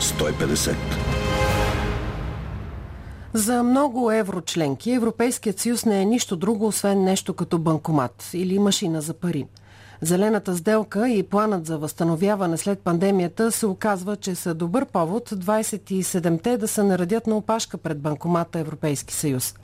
150. За много еврочленки Европейският съюз не е нищо друго, освен нещо като банкомат или машина за пари. Зелената сделка и планът за възстановяване след пандемията се оказва, че са добър повод 27-те да се наредят на опашка пред банкомата Европейски съюз.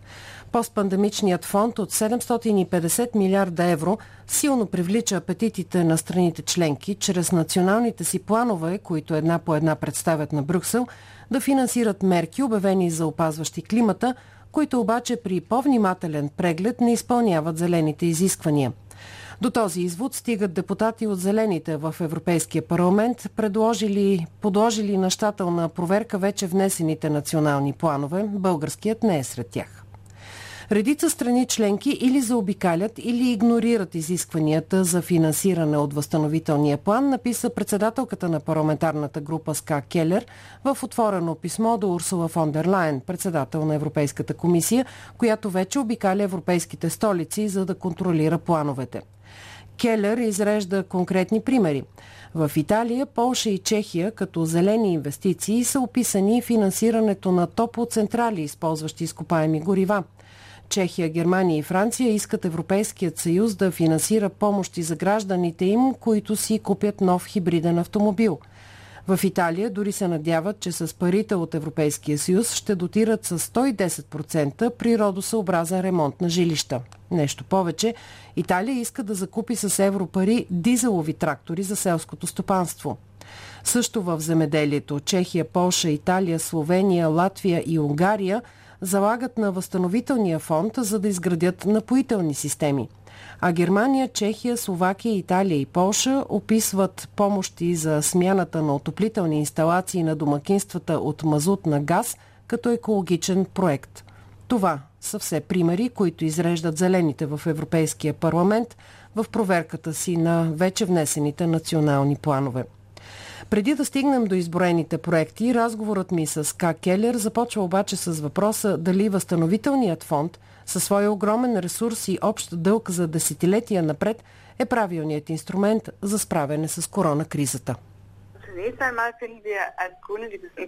Постпандемичният фонд от 750 милиарда евро силно привлича апетитите на страните членки чрез националните си планове, които една по една представят на Брюксел, да финансират мерки, обявени за опазващи климата, които обаче при по-внимателен преглед не изпълняват зелените изисквания. До този извод стигат депутати от Зелените в Европейския парламент, предложили, подложили на щателна проверка вече внесените национални планове. Българският не е сред тях. Редица страни членки или заобикалят, или игнорират изискванията за финансиране от възстановителния план, написа председателката на парламентарната група СКА Келер в отворено писмо до Урсула фон дер Лайен, председател на Европейската комисия, която вече обикаля европейските столици, за да контролира плановете. Келер изрежда конкретни примери. В Италия, Полша и Чехия като зелени инвестиции са описани финансирането на топлоцентрали, използващи изкопаеми горива. Чехия, Германия и Франция искат Европейският съюз да финансира помощи за гражданите им, които си купят нов хибриден автомобил. В Италия дори се надяват, че с парите от Европейския съюз ще дотират с 110% природосъобразен ремонт на жилища. Нещо повече, Италия иска да закупи с европари дизелови трактори за селското стопанство. Също в земеделието Чехия, Полша, Италия, Словения, Латвия и Унгария – залагат на възстановителния фонд, за да изградят напоителни системи. А Германия, Чехия, Словакия, Италия и Полша описват помощи за смяната на отоплителни инсталации на домакинствата от мазут на газ като екологичен проект. Това са все примери, които изреждат зелените в Европейския парламент в проверката си на вече внесените национални планове. Преди да стигнем до изброените проекти, разговорът ми с К. Келер започва обаче с въпроса дали възстановителният фонд със своя огромен ресурс и общ дълг за десетилетия напред е правилният инструмент за справяне с коронакризата.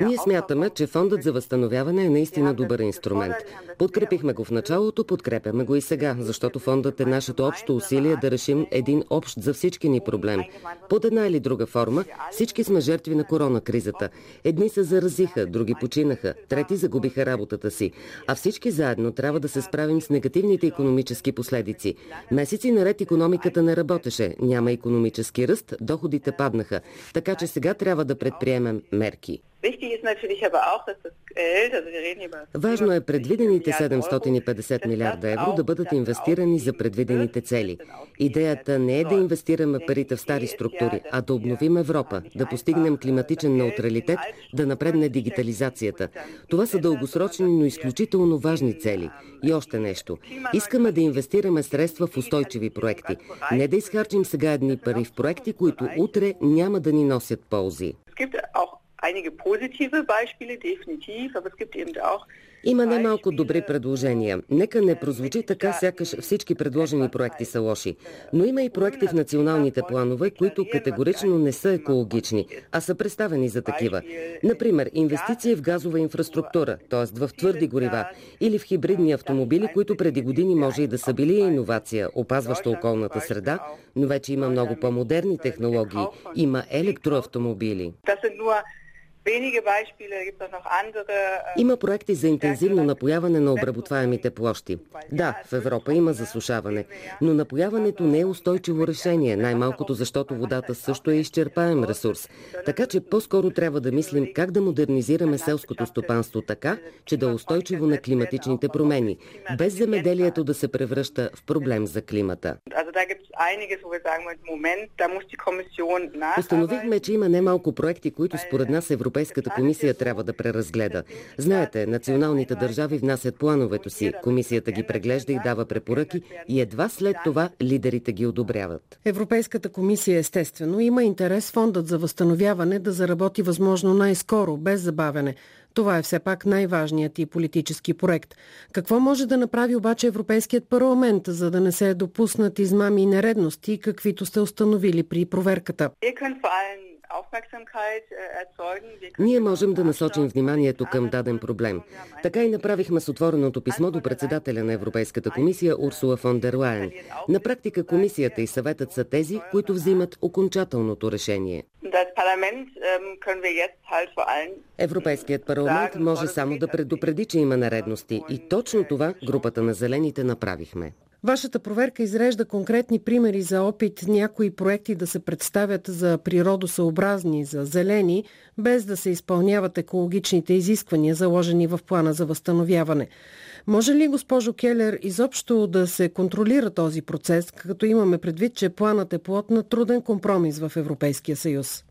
Ние смятаме, че фондът за възстановяване е наистина добър инструмент. Подкрепихме го в началото, подкрепяме го и сега, защото фондът е нашето общо усилие да решим един общ за всички ни проблем. Под една или друга форма всички сме жертви на коронакризата. Едни се заразиха, други починаха, трети загубиха работата си. А всички заедно трябва да се справим с негативните економически последици. Месеци наред економиката не работеше, няма економически ръст, доходите паднаха. Така че сега трябва да предприемем мерки. Важно е предвидените 750 милиарда евро да бъдат инвестирани за предвидените цели. Идеята не е да инвестираме парите в стари структури, а да обновим Европа, да постигнем климатичен неутралитет, да напредне дигитализацията. Това са дългосрочни, но изключително важни цели. И още нещо. Искаме да инвестираме средства в устойчиви проекти. Не да изхарчим сега едни пари в проекти, които утре няма да ни носят ползи einige positive Beispiele, definitiv, aber es gibt eben auch има немалко добри предложения. Нека не прозвучи така, сякаш всички предложени проекти са лоши. Но има и проекти в националните планове, които категорично не са екологични, а са представени за такива. Например, инвестиции в газова инфраструктура, т.е. в твърди горива, или в хибридни автомобили, които преди години може и да са били иновация, опазваща околната среда, но вече има много по-модерни технологии. Има електроавтомобили. Äh, има проекти за интензивно напояване на обработваемите площи. Да, в Европа има засушаване, но напояването не е устойчиво решение, най-малкото защото водата също е изчерпаем ресурс. Така че по-скоро трябва да мислим как да модернизираме селското стопанство така, че да е устойчиво на климатичните промени, без земеделието да се превръща в проблем за климата. Установихме, че има немалко проекти, които според нас Европейската комисия трябва да преразгледа. Знаете, националните държави внасят плановете си, комисията ги преглежда и дава препоръки и едва след това лидерите ги одобряват. Европейската комисия естествено има интерес фондът за възстановяване да заработи възможно най-скоро, без забавяне. Това е все пак най-важният и политически проект. Какво може да направи обаче Европейският парламент, за да не се допуснат измами и нередности, каквито сте установили при проверката? Ние можем да насочим вниманието към даден проблем. Така и направихме с отвореното писмо до председателя на Европейската комисия Урсула фон дер Лайен. На практика комисията и съветът са тези, които взимат окончателното решение. Европейският парламент може само да предупреди, че има наредности и точно това групата на зелените направихме. Вашата проверка изрежда конкретни примери за опит някои проекти да се представят за природосъобразни, за зелени, без да се изпълняват екологичните изисквания, заложени в плана за възстановяване. Може ли, госпожо Келер, изобщо да се контролира този процес, като имаме предвид, че планът е плод на труден компромис в Европейския съюз?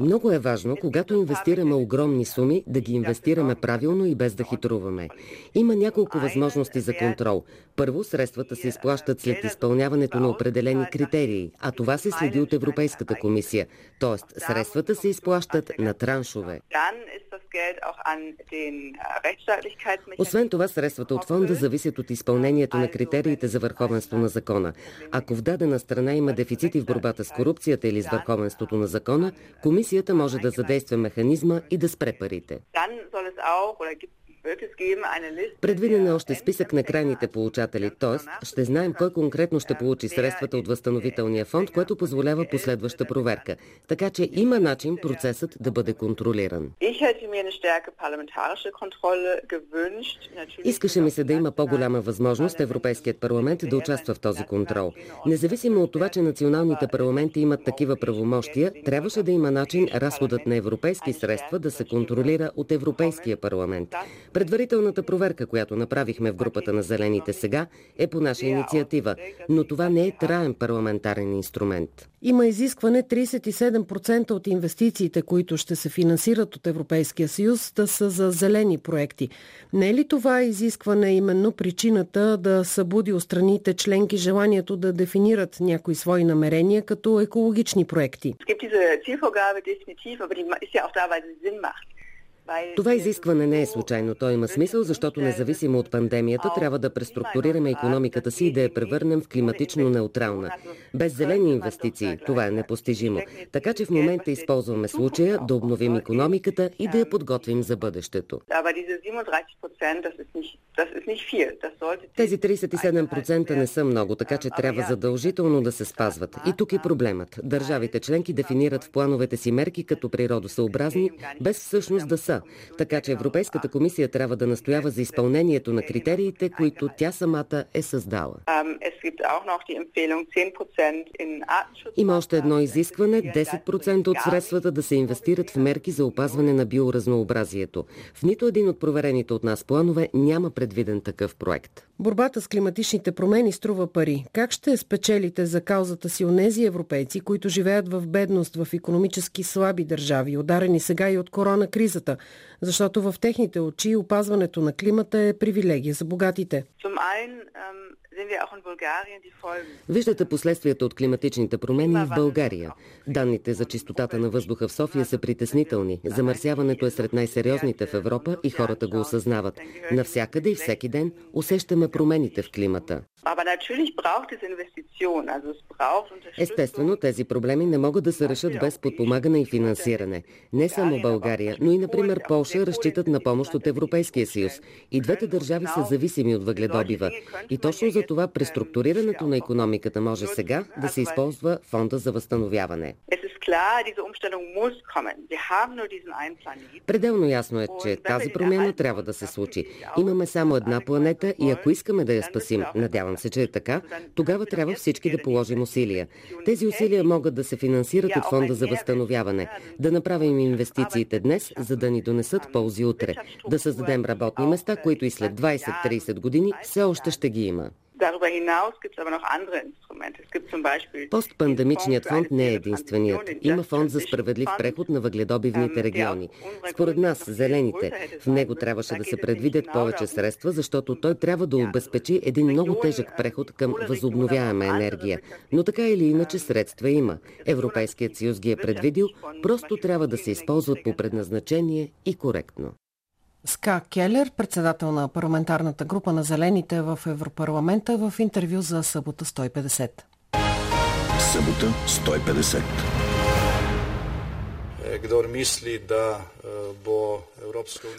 Много е важно, когато инвестираме огромни суми, да ги инвестираме правилно и без да хитруваме. Има няколко възможности за контрол. Първо, средствата се изплащат след изпълняването на определени критерии, а това се следи от Европейската комисия. Тоест, средствата се изплащат на траншове. Освен това, средствата от фонда зависят от изпълнението на критериите за върховенство на закона. Ако в дадена страна има дефицити в борбата с корупцията или с върховенството на закона, комисията може да задейства механизма и да спре парите. Предвиден е още списък на крайните получатели, т.е. ще знаем кой конкретно ще получи средствата от възстановителния фонд, което позволява последваща проверка. Така че има начин процесът да бъде контролиран. Искаше ми се да има по-голяма възможност Европейският парламент да участва в този контрол. Независимо от това, че националните парламенти имат такива правомощия, трябваше да има начин разходът на европейски средства да се контролира от Европейския парламент. Предварителната проверка, която направихме в групата на зелените сега, е по наша инициатива, но това не е траен парламентарен инструмент. Има изискване 37% от инвестициите, които ще се финансират от Европейския съюз, да са за зелени проекти. Не е ли това изискване именно причината да събуди у страните членки желанието да дефинират някои свои намерения като екологични проекти? Това изискване не е случайно. То има смисъл, защото независимо от пандемията, трябва да преструктурираме економиката си и да я превърнем в климатично неутрална. Без зелени инвестиции това е непостижимо. Така че в момента използваме случая да обновим економиката и да я подготвим за бъдещето. Тези 37% не са много, така че трябва задължително да се спазват. И тук е проблемът. Държавите членки дефинират в плановете си мерки като природосъобразни, без всъщност да са. Така че Европейската комисия трябва да настоява за изпълнението на критериите, които тя самата е създала. Има още едно изискване 10% от средствата да се инвестират в мерки за опазване на биоразнообразието. В нито един от проверените от нас планове няма предвиден такъв проект. Борбата с климатичните промени струва пари. Как ще спечелите за каузата си онези европейци, които живеят в бедност в економически слаби държави, ударени сега и от корона кризата? Защото в техните очи опазването на климата е привилегия за богатите. Виждате последствията от климатичните промени и в България. Данните за чистотата на въздуха в София са притеснителни. Замърсяването е сред най-сериозните в Европа и хората го осъзнават. Навсякъде и всеки ден усещаме промените в климата. Естествено, тези проблеми не могат да се решат без подпомагане и финансиране. Не само България, но и, например, Полша разчитат на помощ от Европейския съюз. И двете държави са зависими от въгледобива. И точно за това преструктурирането на економиката може сега да се използва фонда за възстановяване. Пределно ясно е, че тази промяна трябва да се случи. Имаме само една планета и ако искаме да я спасим, надявам се, че е така, тогава трябва всички да положим усилия. Тези усилия могат да се финансират от фонда за възстановяване, да направим инвестициите днес, за да ни донесат ползи утре, да създадем работни места, които и след 20-30 години все още ще ги има. Постпандемичният фонд не е единственият. Има фонд за справедлив преход на въгледобивните региони. Според нас, зелените, в него трябваше да се предвидят повече средства, защото той трябва да обезпечи един много тежък преход към възобновяема енергия. Но така или иначе средства има. Европейският съюз ги е предвидил, просто трябва да се използват по предназначение и коректно. Ска Келер, председател на парламентарната група на Зелените в Европарламента в интервю за събота 150. събота 150.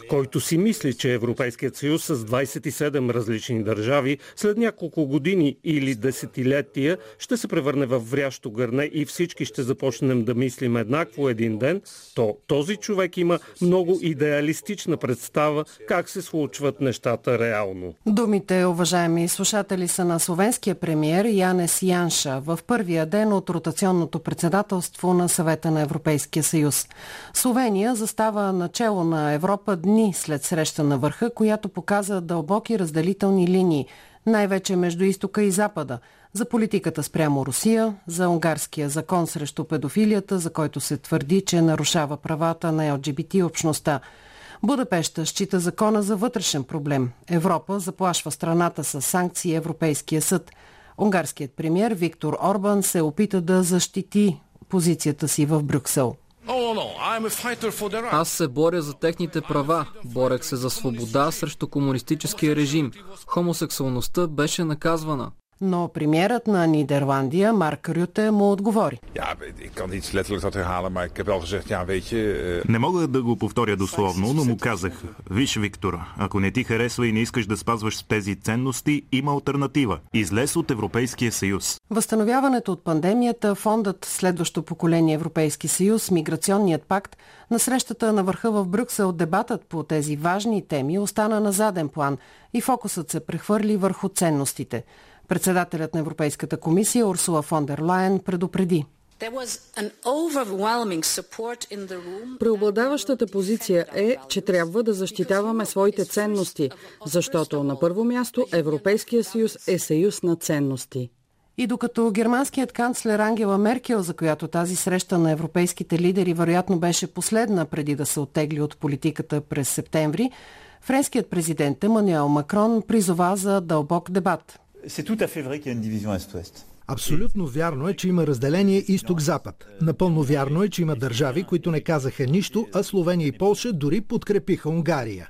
Който си мисли, че Европейският съюз с 27 различни държави след няколко години или десетилетия ще се превърне в врящо гърне и всички ще започнем да мислим еднакво един ден, то този човек има много идеалистична представа как се случват нещата реално. Думите, уважаеми слушатели, са на словенския премьер Янес Янша в първия ден от ротационното председателство на съвета на Европейския съюз. Словения застава начало на Европа дни след среща на върха, която показа дълбоки разделителни линии, най-вече между изтока и запада, за политиката спрямо Русия, за унгарския закон срещу педофилията, за който се твърди, че нарушава правата на ЛГБТ общността. Будапешта счита закона за вътрешен проблем. Европа заплашва страната с санкции Европейския съд. Унгарският премьер Виктор Орбан се опита да защити позицията си в Брюксел. Аз се боря за техните права. Борех се за свобода срещу комунистическия режим. Хомосексуалността беше наказвана. Но премиерът на Нидерландия, Марк Рюте, му отговори. Не мога да го повторя дословно, но му казах, виж, Виктор, ако не ти харесва и не искаш да спазваш тези ценности, има альтернатива. Излез от Европейския съюз. Възстановяването от пандемията, фондът Следващо поколение Европейски съюз, Миграционният пакт, на срещата на върха в Брюксел дебатът по тези важни теми остана на заден план и фокусът се прехвърли върху ценностите – Председателят на Европейската комисия Урсула фон дер Лайен предупреди. Преобладаващата позиция е, че трябва да защитаваме своите ценности, защото на първо място Европейския съюз е съюз на ценности. И докато германският канцлер Ангела Меркел, за която тази среща на европейските лидери вероятно беше последна преди да се оттегли от политиката през септември, френският президент Емануел Макрон призова за дълбок дебат. Абсолютно вярно е, че има разделение изток-запад. Напълно вярно е, че има държави, които не казаха нищо, а Словения и Полша дори подкрепиха Унгария.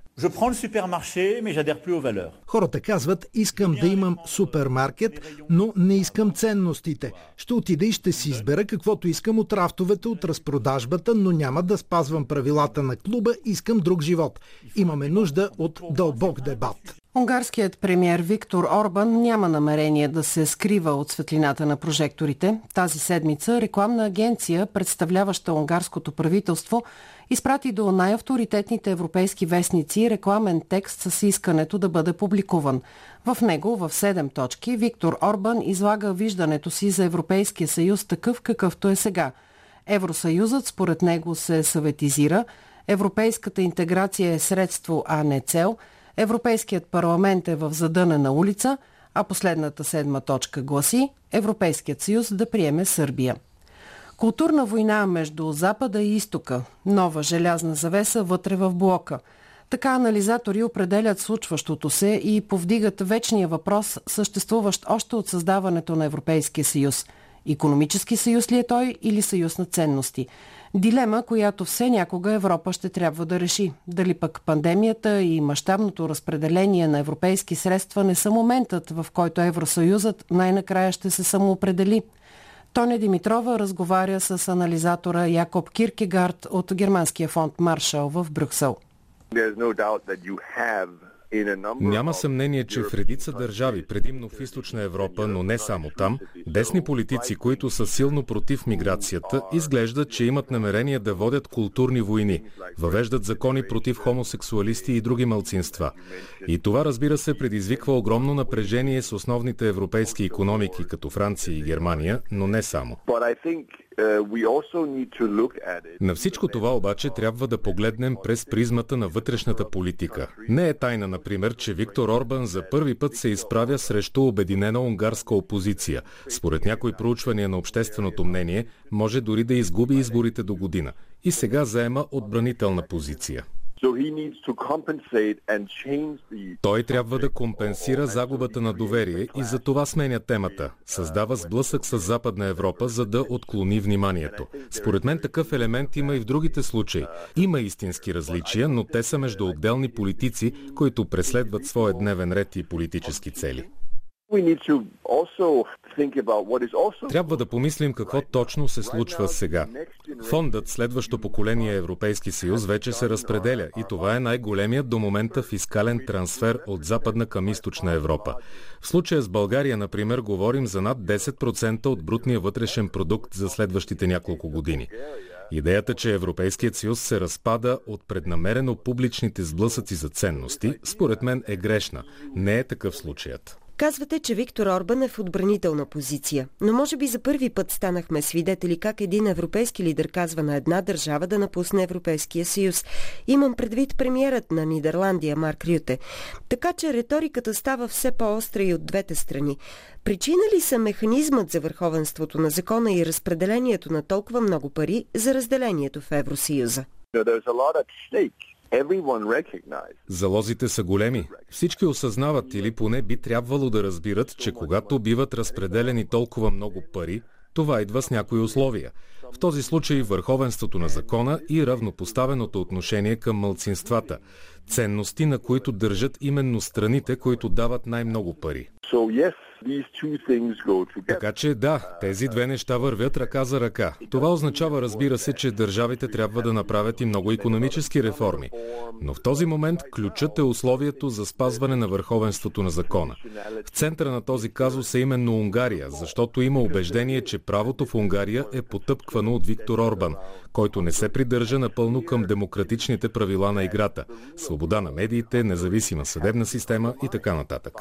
Хората казват, искам да имам супермаркет, но не искам ценностите. Ще отида и ще си избера каквото искам от рафтовете, от разпродажбата, но няма да спазвам правилата на клуба, искам друг живот. Имаме нужда от дълбок дебат. Унгарският премьер Виктор Орбан няма намерение да се скрива от светлината на прожекторите. Тази седмица рекламна агенция, представляваща унгарското правителство, изпрати до най-авторитетните европейски вестници рекламен текст с искането да бъде публикуван. В него, в 7 точки, Виктор Орбан излага виждането си за Европейския съюз такъв какъвто е сега. Евросъюзът според него се съветизира, европейската интеграция е средство, а не цел – Европейският парламент е в задънена улица, а последната седма точка гласи Европейският съюз да приеме Сърбия. Културна война между Запада и Изтока. Нова желязна завеса вътре в блока. Така анализатори определят случващото се и повдигат вечния въпрос, съществуващ още от създаването на Европейския съюз. Економически съюз ли е той или съюз на ценности? Дилема, която все някога Европа ще трябва да реши. Дали пък пандемията и мащабното разпределение на европейски средства не са моментът, в който Евросъюзът най-накрая ще се самоопредели. Тоня Димитрова разговаря с анализатора Якоб Киркегард от германския фонд Маршал в Брюксел. Няма съмнение, че в редица държави, предимно в източна Европа, но не само там, десни политици, които са силно против миграцията, изглеждат, че имат намерение да водят културни войни, въвеждат закони против хомосексуалисти и други малцинства. И това, разбира се, предизвиква огромно напрежение с основните европейски економики, като Франция и Германия, но не само. Uh, на всичко това обаче трябва да погледнем през призмата на вътрешната политика. Не е тайна, например, че Виктор Орбан за първи път се изправя срещу обединена унгарска опозиция. Според някои проучвания на общественото мнение, може дори да изгуби изборите до година. И сега заема отбранителна позиция. Той трябва да компенсира загубата на доверие и за това сменя темата. Създава сблъсък с Западна Европа, за да отклони вниманието. Според мен такъв елемент има и в другите случаи. Има истински различия, но те са между отделни политици, които преследват своя дневен ред и политически цели. Трябва да помислим какво точно се случва сега. Фондът Следващо поколение Европейски съюз вече се разпределя и това е най-големият до момента фискален трансфер от Западна към Източна Европа. В случая с България, например, говорим за над 10% от брутния вътрешен продукт за следващите няколко години. Идеята, че Европейският съюз се разпада от преднамерено публичните сблъсъци за ценности, според мен е грешна. Не е такъв случаят. Казвате, че Виктор Орбан е в отбранителна позиция, но може би за първи път станахме свидетели как един европейски лидер казва на една държава да напусне Европейския съюз. Имам предвид премиерът на Нидерландия Марк Рюте. Така че риториката става все по-остра и от двете страни. Причина ли са механизмът за върховенството на закона и разпределението на толкова много пари за разделението в Евросъюза? Залозите са големи. Всички осъзнават или поне би трябвало да разбират, че когато биват разпределени толкова много пари, това идва с някои условия. В този случай върховенството на закона и равнопоставеното отношение към мълцинствата. Ценности, на които държат именно страните, които дават най-много пари. Така че да, тези две неща вървят ръка за ръка. Това означава, разбира се, че държавите трябва да направят и много економически реформи. Но в този момент ключът е условието за спазване на върховенството на закона. В центъра на този казус е именно Унгария, защото има убеждение, че правото в Унгария е потъпквано от Виктор Орбан, който не се придържа напълно към демократичните правила на играта. Свобода на медиите, независима съдебна система и така нататък.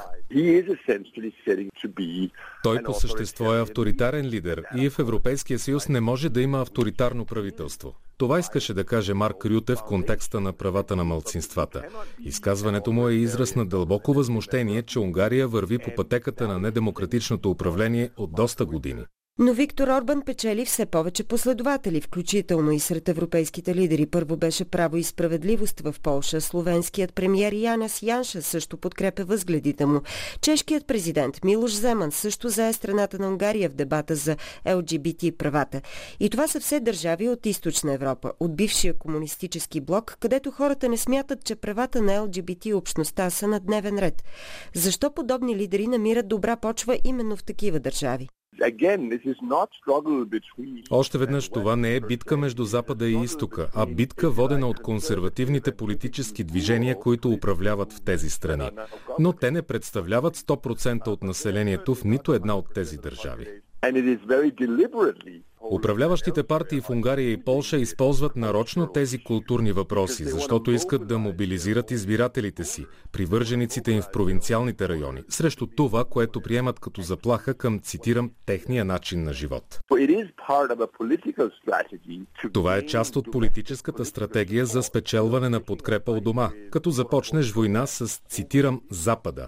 Той по същество е авторитарен лидер и в Европейския съюз не може да има авторитарно правителство. Това искаше да каже Марк Рюте в контекста на правата на мълцинствата. Изказването му е израз на дълбоко възмущение, че Унгария върви по пътеката на недемократичното управление от доста години. Но Виктор Орбан печели все повече последователи, включително и сред европейските лидери. Първо беше право и справедливост в Полша. Словенският премьер Янас Янша също подкрепя възгледите му. Чешкият президент Милош Земан също зае страната на Унгария в дебата за ЛГБТ правата. И това са все държави от източна Европа, от бившия комунистически блок, където хората не смятат, че правата на ЛГБТ общността са на дневен ред. Защо подобни лидери намират добра почва именно в такива държави? Още веднъж това не е битка между Запада и Изтока, а битка водена от консервативните политически движения, които управляват в тези страни. Но те не представляват 100% от населението в нито една от тези държави. Управляващите партии в Унгария и Полша използват нарочно тези културни въпроси, защото искат да мобилизират избирателите си, привържениците им в провинциалните райони, срещу това, което приемат като заплаха към, цитирам, техния начин на живот. Това е част от политическата стратегия за спечелване на подкрепа у дома, като започнеш война с, цитирам, Запада,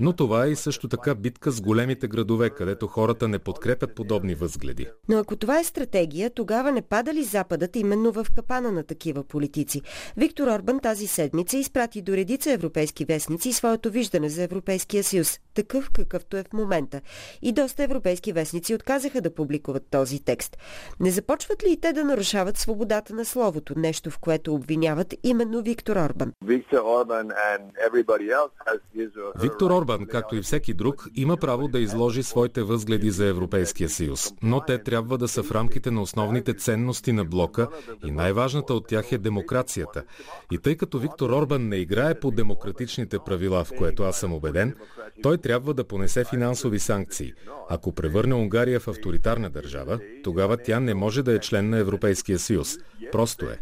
но това е и също така битка с големите градове, където хората не подкрепят подобни възгледи. Но ако това е стратегия, тогава не пада ли Западът именно в капана на такива политици? Виктор Орбан тази седмица изпрати до редица европейски вестници своето виждане за Европейския съюз, такъв какъвто е в момента. И доста европейски вестници отказаха да публикуват този текст. Не започват ли и те да нарушават свободата на словото, нещо в което обвиняват именно Виктор Орбан? Виктор Орбан Орбан, както и всеки друг, има право да изложи своите възгледи за Европейския съюз, но те трябва да са в рамките на основните ценности на блока и най-важната от тях е демокрацията. И тъй като Виктор Орбан не играе по демократичните правила, в което аз съм убеден, той трябва да понесе финансови санкции. Ако превърне Унгария в авторитарна държава, тогава тя не може да е член на Европейския съюз. Просто е.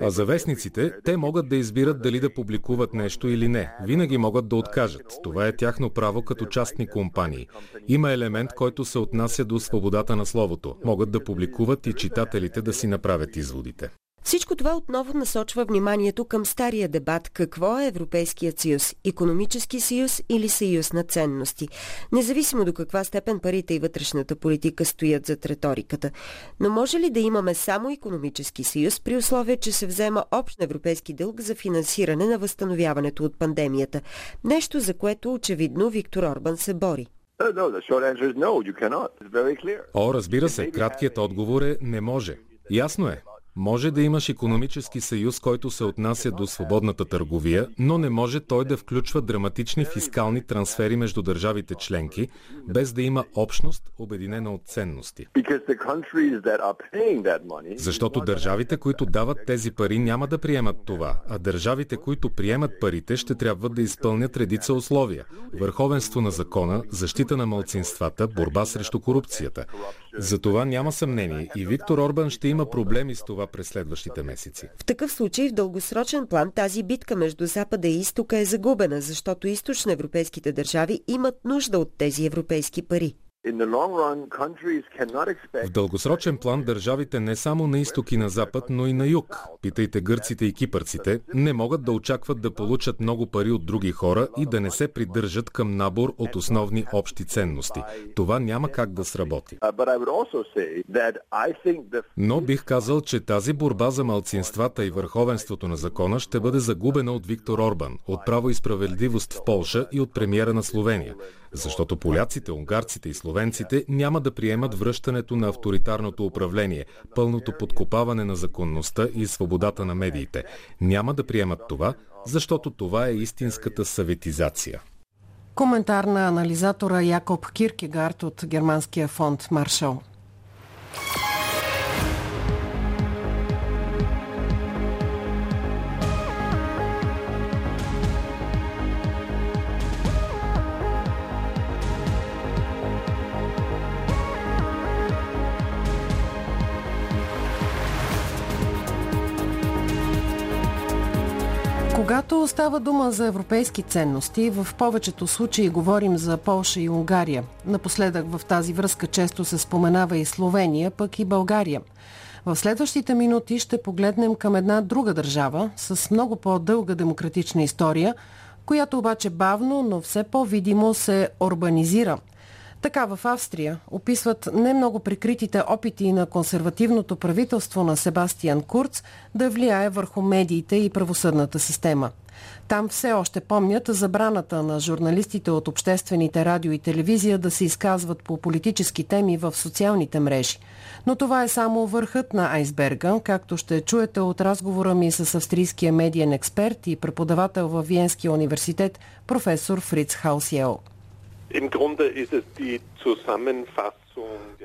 А за вестниците, те могат да избират дали да публикуват нещо или не. Винаги могат да откажат. Това е тяхно право като частни компании. Има елемент, който се отнася до свободата на словото. Могат да публикуват и читателите да си направят изводите. Всичко това отново насочва вниманието към стария дебат какво е Европейският съюз – економически съюз или съюз на ценности. Независимо до каква степен парите и вътрешната политика стоят зад риториката. Но може ли да имаме само економически съюз при условие, че се взема общ европейски дълг за финансиране на възстановяването от пандемията? Нещо, за което очевидно Виктор Орбан се бори. О, разбира се, краткият отговор е не може. Ясно е. Може да имаш економически съюз, който се отнася до свободната търговия, но не може той да включва драматични фискални трансфери между държавите членки, без да има общност, обединена от ценности. Защото държавите, които дават тези пари, няма да приемат това, а държавите, които приемат парите, ще трябва да изпълнят редица условия. Върховенство на закона, защита на малцинствата, борба срещу корупцията. За това няма съмнение и Виктор Орбан ще има проблеми с това през следващите месеци. В такъв случай в дългосрочен план тази битка между Запада и Изтока е загубена, защото източноевропейските държави имат нужда от тези европейски пари. В дългосрочен план държавите не само на изток и на запад, но и на юг, питайте гърците и кипърците, не могат да очакват да получат много пари от други хора и да не се придържат към набор от основни общи ценности. Това няма как да сработи. Но бих казал, че тази борба за малцинствата и върховенството на закона ще бъде загубена от Виктор Орбан, от право и справедливост в Полша и от премиера на Словения защото поляците, унгарците и словенците няма да приемат връщането на авторитарното управление, пълното подкопаване на законността и свободата на медиите. Няма да приемат това, защото това е истинската съветизация. Коментар на анализатора Якоб Киркегард от германския фонд Маршал. Когато става дума за европейски ценности, в повечето случаи говорим за Полша и Унгария. Напоследък в тази връзка често се споменава и Словения, пък и България. В следващите минути ще погледнем към една друга държава с много по-дълга демократична история, която обаче бавно, но все по-видимо се урбанизира – така в Австрия описват не много прикритите опити на консервативното правителство на Себастиан Курц да влияе върху медиите и правосъдната система. Там все още помнят забраната на журналистите от обществените радио и телевизия да се изказват по политически теми в социалните мрежи. Но това е само върхът на айсберга, както ще чуете от разговора ми с австрийския медиен експерт и преподавател във Виенския университет професор Фриц Хаусиел.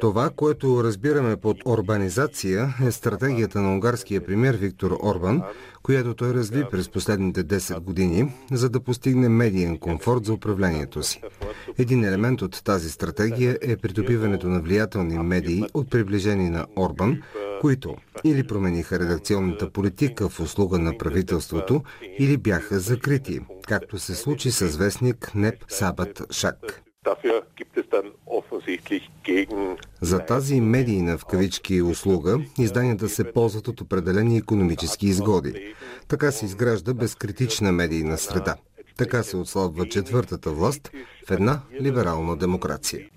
Това, което разбираме под урбанизация, е стратегията на унгарския премьер Виктор Орбан, която той разви през последните 10 години, за да постигне медиен комфорт за управлението си. Един елемент от тази стратегия е придобиването на влиятелни медии от приближени на Орбан, които или промениха редакционната политика в услуга на правителството, или бяха закрити, както се случи с вестник НЕП Сабат Шак. За тази медийна в кавички услуга изданията се ползват от определени економически изгоди. Така се изгражда безкритична медийна среда. Така се отслабва четвъртата власт в една либерална демокрация.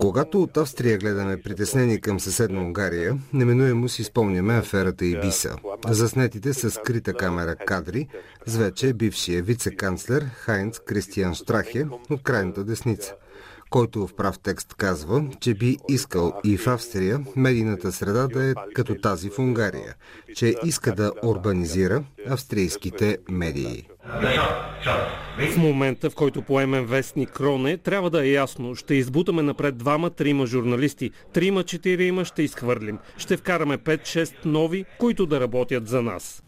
Когато от Австрия гледаме притеснени към съседна Унгария, неминуемо си спомняме аферата Ибиса. Заснетите с скрита камера кадри с вече бившия вице-канцлер Хайнц Кристиан Штрахе от крайната десница който в прав текст казва, че би искал и в Австрия медийната среда да е като тази в Унгария, че иска да урбанизира австрийските медии. В момента, в който поемем вестник Кроне, трябва да е ясно. Ще избутаме напред двама, трима журналисти. Трима, четирима ще изхвърлим. Ще вкараме 5-6 нови, които да работят за нас.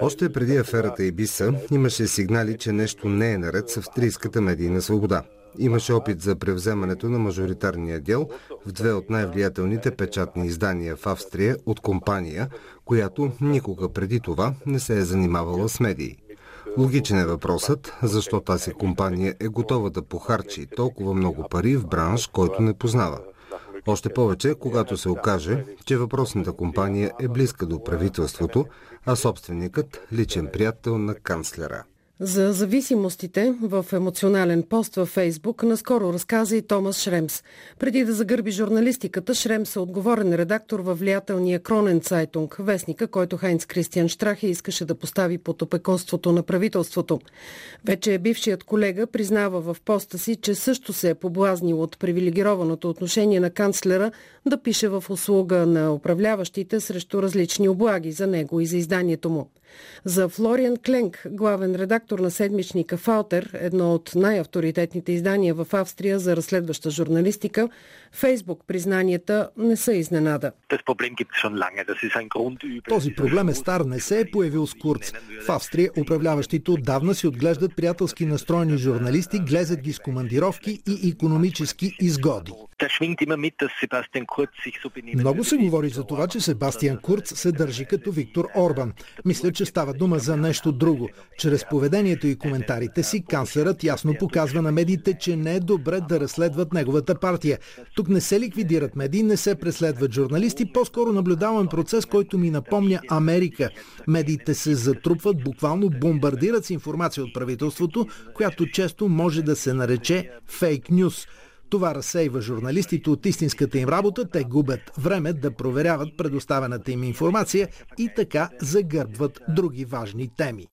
Още преди аферата Ибиса имаше сигнали, че нещо не е наред с австрийската медийна свобода. Имаше опит за превземането на мажоритарния дел в две от най-влиятелните печатни издания в Австрия от компания, която никога преди това не се е занимавала с медии. Логичен е въпросът, защо тази компания е готова да похарчи толкова много пари в бранш, който не познава. Още повече, когато се окаже, че въпросната компания е близка до правителството, а собственикът личен приятел на канцлера. За зависимостите в емоционален пост във Фейсбук наскоро разказа и Томас Шремс. Преди да загърби журналистиката, Шремс е отговорен редактор във влиятелния Кронен Цайтунг, вестника, който Хайнц Кристиан Штрахе искаше да постави под опеконството на правителството. Вече бившият колега признава в поста си, че също се е поблазнил от привилегированото отношение на канцлера да пише в услуга на управляващите срещу различни облаги за него и за изданието му. За Флориан Кленк, главен редактор на седмичника Фалтер, едно от най-авторитетните издания в Австрия за разследваща журналистика, Фейсбук признанията не са изненада. Този проблем е стар, не се е появил с Курц. В Австрия управляващите отдавна си отглеждат приятелски настроени журналисти, глезат ги с командировки и економически изгоди. Много се говори за това, че Себастиан Курц се държи като Виктор Орбан. Мисля, че става дума за нещо друго. Чрез поведението и коментарите си, канцлерът ясно показва на медиите, че не е добре да разследват неговата партия. Тук не се ликвидират медии, не се преследват журналисти, по-скоро наблюдавам процес, който ми напомня Америка. Медиите се затрупват, буквално бомбардират с информация от правителството, която често може да се нарече фейк нюс. Това разсейва журналистите от истинската им работа, те губят време да проверяват предоставената им информация и така загърбват други важни теми.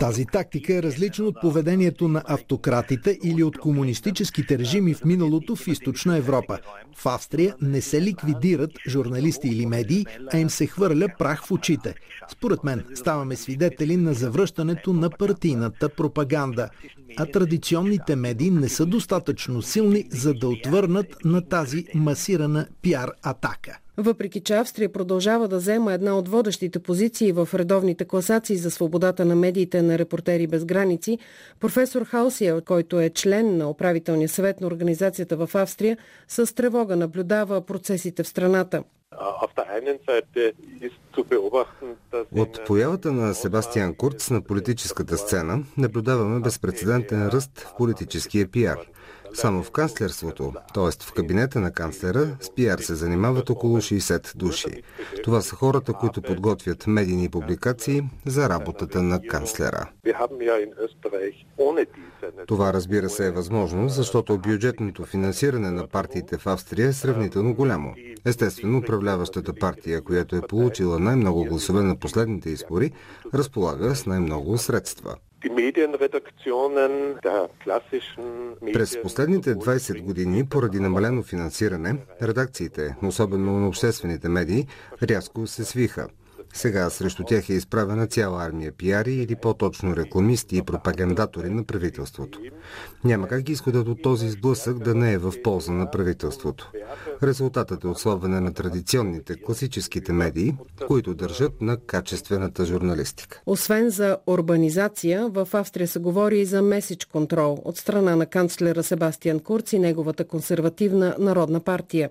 Тази тактика е различна от поведението на автократите или от комунистическите режими в миналото в източна Европа. В Австрия не се ликвидират журналисти или медии, а им се хвърля прах в очите. Според мен ставаме свидетели на завръщането на партийната пропаганда. А традиционните медии не са достатъчно силни, за да отвърнат на тази масирана пиар атака. Въпреки, че Австрия продължава да взема една от водещите позиции в редовните класации за свободата на медиите на репортери без граници, професор Хаусия, който е член на управителния съвет на организацията в Австрия, с тревога наблюдава процесите в страната. От появата на Себастиан Курц на политическата сцена наблюдаваме безпредседентен ръст в политическия пиар – само в канцлерството, т.е. в кабинета на канцлера, с пиар се занимават около 60 души. Това са хората, които подготвят медийни публикации за работата на канцлера. Това разбира се е възможно, защото бюджетното финансиране на партиите в Австрия е сравнително голямо. Естествено, управляващата партия, която е получила най-много гласове на последните избори, разполага с най-много средства. През последните 20 години, поради намалено финансиране, редакциите, особено на обществените медии, рязко се свиха. Сега срещу тях е изправена цяла армия пиари или по-точно рекламисти и пропагандатори на правителството. Няма как изходът от този сблъсък да не е в полза на правителството. Резултатът е отслабване на традиционните, класическите медии, които държат на качествената журналистика. Освен за урбанизация, в Австрия се говори и за меседж контрол от страна на канцлера Себастиан Курц и неговата консервативна народна партия.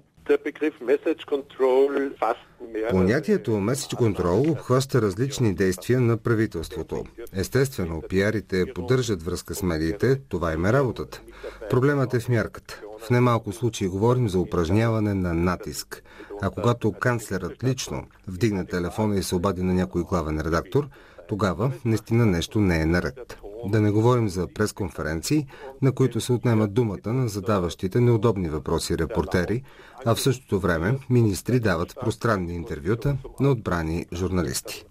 Понятието Message Control обхваща различни действия на правителството. Естествено, пиарите поддържат връзка с медиите, това им е работата. Проблемът е в мярката. В немалко случаи говорим за упражняване на натиск. А когато канцлерът лично вдигне телефона и се обади на някой главен редактор, тогава наистина нещо не е наред. Да не говорим за пресконференции, на които се отнемат думата на задаващите неудобни въпроси репортери, а в същото време министри дават пространни интервюта на отбрани журналисти.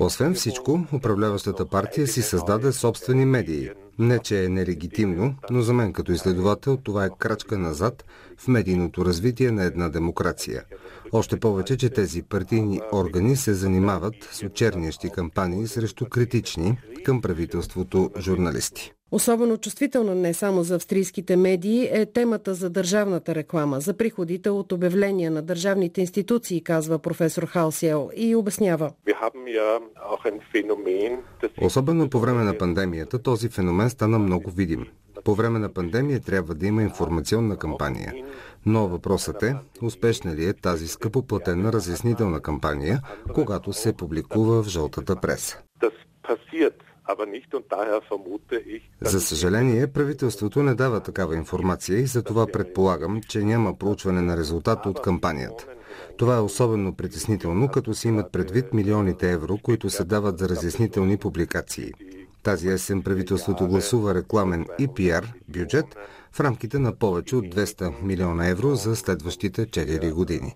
Освен всичко, управляващата партия си създаде собствени медии. Не, че е нелегитимно, но за мен като изследовател това е крачка назад в медийното развитие на една демокрация. Още повече, че тези партийни органи се занимават с очернящи кампании срещу критични към правителството журналисти. Особено чувствителна не само за австрийските медии е темата за държавната реклама, за приходите от обявления на държавните институции, казва професор Халсиел и обяснява. Особено по време на пандемията този феномен стана много видим. По време на пандемия трябва да има информационна кампания. Но въпросът е, успешна ли е тази скъпоплатена разяснителна кампания, когато се публикува в жълтата преса. За съжаление, правителството не дава такава информация и за това предполагам, че няма проучване на резултата от кампанията. Това е особено притеснително, като се имат предвид милионите евро, които се дават за разяснителни публикации. Тази есен правителството гласува рекламен и пиар бюджет в рамките на повече от 200 милиона евро за следващите 4 години.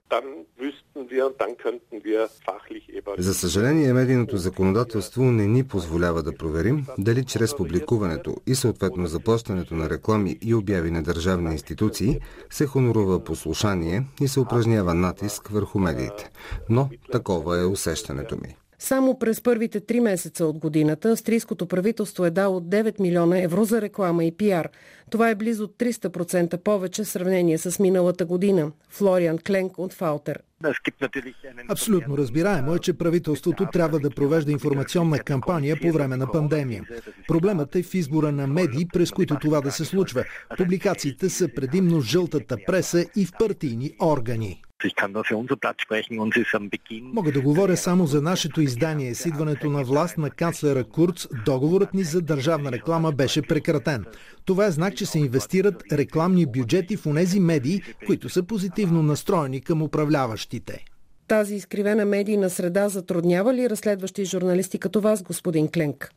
За съжаление, медийното законодателство не ни позволява да проверим дали чрез публикуването и съответно заплащането на реклами и обяви на държавни институции се хонорува послушание и се упражнява натиск върху медиите. Но такова е усещането ми. Само през първите три месеца от годината австрийското правителство е дало 9 милиона евро за реклама и пиар. Това е близо 300% повече в сравнение с миналата година. Флориан Кленк от Фаутер. Абсолютно разбираемо е, че правителството трябва да провежда информационна кампания по време на пандемия. Проблемът е в избора на медии, през които това да се случва. Публикациите са предимно жълтата преса и в партийни органи. Мога да говоря само за нашето издание. С идването на власт на канцлера Курц, договорът ни за държавна реклама беше прекратен. Това е знак, че се инвестират рекламни бюджети в онези медии, които са позитивно настроени към управляващите. Тази изкривена медийна среда затруднява ли разследващи журналисти като вас, господин Кленк?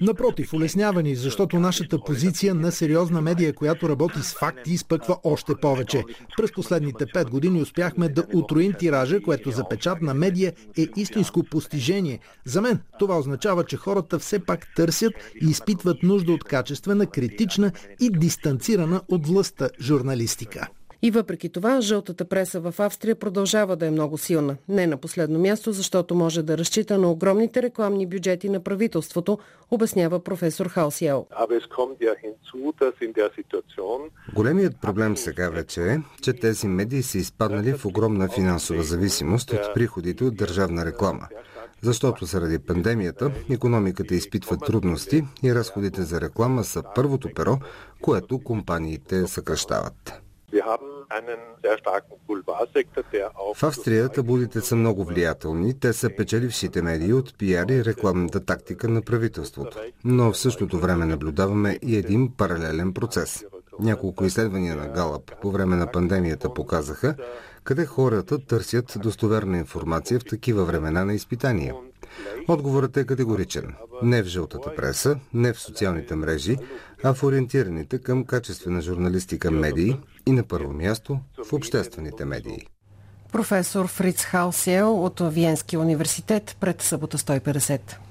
Напротив, улеснява ни, защото нашата позиция на сериозна медия, която работи с факти, изпъква още повече. През последните пет години успяхме да утроим тиража, което за печатна медия е истинско постижение. За мен това означава, че хората все пак търсят и изпитват нужда от качествена, критична и дистанцирана от властта журналистика. И въпреки това, жълтата преса в Австрия продължава да е много силна. Не на последно място, защото може да разчита на огромните рекламни бюджети на правителството, обяснява професор Хаусиел. Големият проблем сега вече е, че тези медии са изпаднали в огромна финансова зависимост от приходите от държавна реклама защото заради пандемията економиката изпитва трудности и разходите за реклама са първото перо, което компаниите съкръщават. В Австрия табулите са много влиятелни. Те са печелившите медии от пиар и рекламната тактика на правителството. Но в същото време наблюдаваме и един паралелен процес. Няколко изследвания на Галап по време на пандемията показаха, къде хората търсят достоверна информация в такива времена на изпитания. Отговорът е категоричен. Не в жълтата преса, не в социалните мрежи, а в ориентираните към качествена журналистика медии и на първо място в обществените медии. Професор Фриц Халсел от Виенския университет пред събота 150.